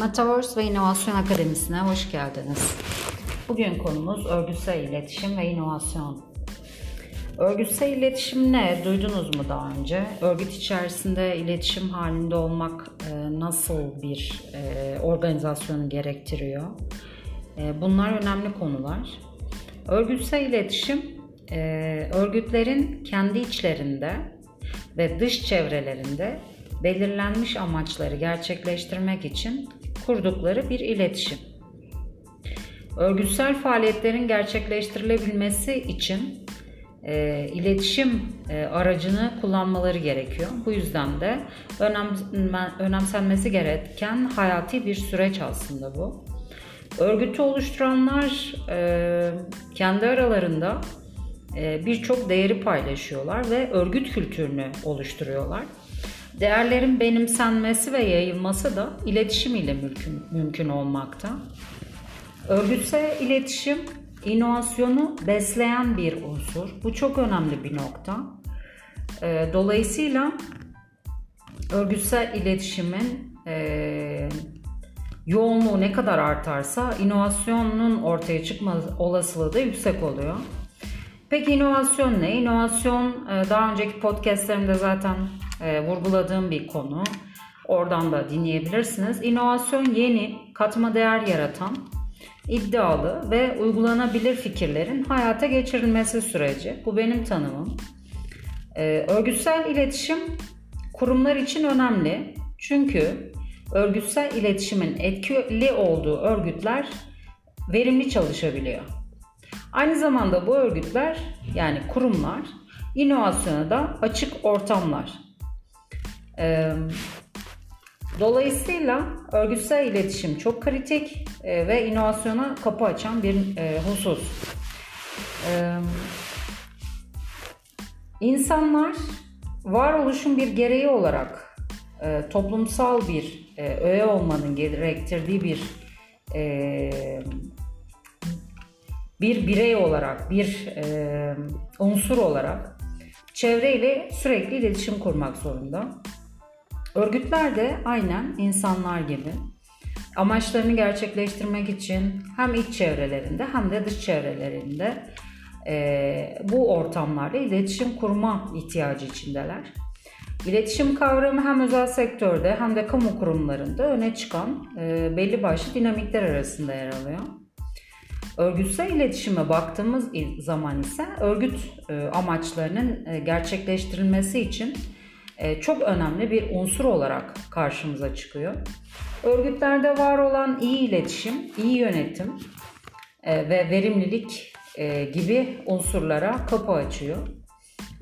Metaverse ve İnovasyon Akademisi'ne hoş geldiniz. Bugün konumuz örgütsel iletişim ve inovasyon. Örgütsel iletişim ne? Duydunuz mu daha önce? Örgüt içerisinde iletişim halinde olmak e, nasıl bir e, organizasyonu gerektiriyor? E, bunlar önemli konular. Örgütsel iletişim, örgütlerin kendi içlerinde ve dış çevrelerinde belirlenmiş amaçları gerçekleştirmek için kurdukları bir iletişim. Örgütsel faaliyetlerin gerçekleştirilebilmesi için e, iletişim e, aracını kullanmaları gerekiyor. Bu yüzden de önem, önemsenmesi gereken hayati bir süreç aslında bu. Örgütü oluşturanlar e, kendi aralarında e, birçok değeri paylaşıyorlar ve örgüt kültürünü oluşturuyorlar. Değerlerin benimsenmesi ve yayılması da iletişim ile mümkün, mümkün olmakta. Örgütsel iletişim inovasyonu besleyen bir unsur. Bu çok önemli bir nokta. Ee, dolayısıyla örgütsel iletişimin e, yoğunluğu ne kadar artarsa inovasyonun ortaya çıkma olasılığı da yüksek oluyor. Peki inovasyon ne? İnovasyon e, daha önceki podcastlerimde zaten e, vurguladığım bir konu. Oradan da dinleyebilirsiniz. İnovasyon yeni, katma değer yaratan, iddialı ve uygulanabilir fikirlerin hayata geçirilmesi süreci. Bu benim tanımım. E, örgütsel iletişim kurumlar için önemli. Çünkü örgütsel iletişimin etkili olduğu örgütler verimli çalışabiliyor. Aynı zamanda bu örgütler yani kurumlar inovasyona da açık ortamlar. Dolayısıyla örgütsel iletişim çok kritik ve inovasyona kapı açan bir husus. İnsanlar varoluşun bir gereği olarak toplumsal bir öğe olmanın gerektirdiği bir bir birey olarak, bir e, unsur olarak çevreyle sürekli iletişim kurmak zorunda. Örgütler de aynen insanlar gibi amaçlarını gerçekleştirmek için hem iç çevrelerinde hem de dış çevrelerinde e, bu ortamlarla iletişim kurma ihtiyacı içindeler. İletişim kavramı hem özel sektörde hem de kamu kurumlarında öne çıkan e, belli başlı dinamikler arasında yer alıyor. Örgütsel iletişime baktığımız zaman ise örgüt e, amaçlarının e, gerçekleştirilmesi için çok önemli bir unsur olarak karşımıza çıkıyor. Örgütlerde var olan iyi iletişim, iyi yönetim ve verimlilik gibi unsurlara kapı açıyor.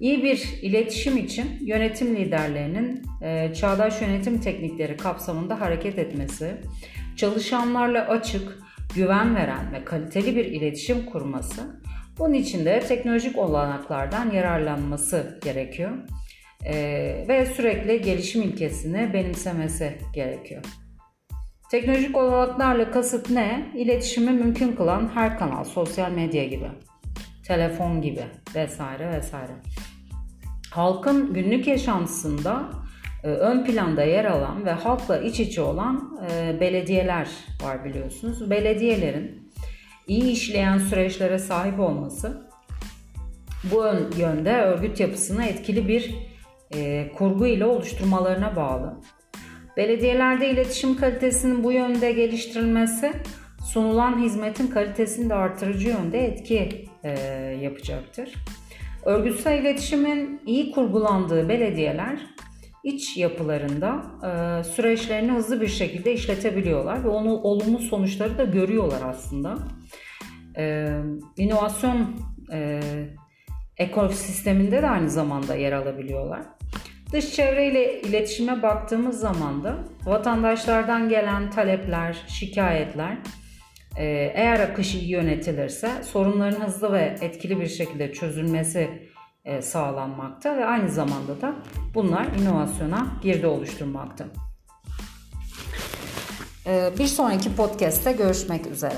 İyi bir iletişim için yönetim liderlerinin çağdaş yönetim teknikleri kapsamında hareket etmesi, çalışanlarla açık, güven veren ve kaliteli bir iletişim kurması, bunun için de teknolojik olanaklardan yararlanması gerekiyor ve sürekli gelişim ilkesini benimsemesi gerekiyor. Teknolojik olanaklarla kasıt ne? İletişimi mümkün kılan her kanal, sosyal medya gibi, telefon gibi vesaire vesaire. Halkın günlük yaşantısında e, ön planda yer alan ve halkla iç içe olan e, belediyeler var biliyorsunuz. Belediyelerin iyi işleyen süreçlere sahip olması bu yönde örgüt yapısını etkili bir e, kurgu ile oluşturmalarına bağlı. Belediyelerde iletişim kalitesinin bu yönde geliştirilmesi sunulan hizmetin kalitesini de artırıcı yönde etki yapacaktır. Örgütsel iletişimin iyi kurgulandığı belediyeler iç yapılarında e, süreçlerini hızlı bir şekilde işletebiliyorlar ve onu olumlu sonuçları da görüyorlar aslında. E, inovasyon e, ekosisteminde de aynı zamanda yer alabiliyorlar. Dış çevreyle iletişime baktığımız zaman da vatandaşlardan gelen talepler, şikayetler e, eğer akışı iyi yönetilirse sorunların hızlı ve etkili bir şekilde çözülmesi e, sağlanmakta ve aynı zamanda da bunlar inovasyona girdi oluşturmakta. E, bir sonraki podcast'te görüşmek üzere.